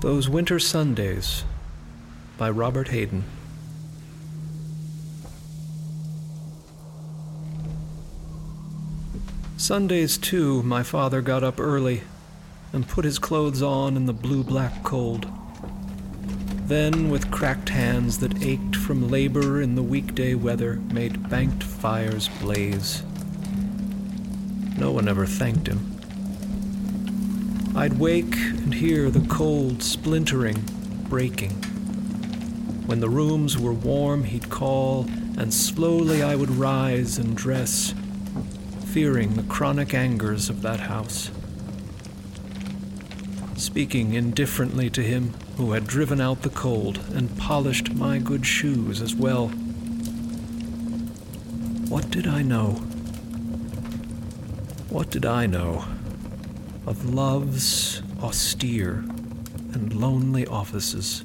Those Winter Sundays by Robert Hayden. Sundays, too, my father got up early and put his clothes on in the blue black cold. Then, with cracked hands that ached from labor in the weekday weather, made banked fires blaze. No one ever thanked him. I'd wake and hear the cold splintering, breaking. When the rooms were warm, he'd call, and slowly I would rise and dress, fearing the chronic angers of that house. Speaking indifferently to him who had driven out the cold and polished my good shoes as well. What did I know? What did I know of love's austere and lonely offices?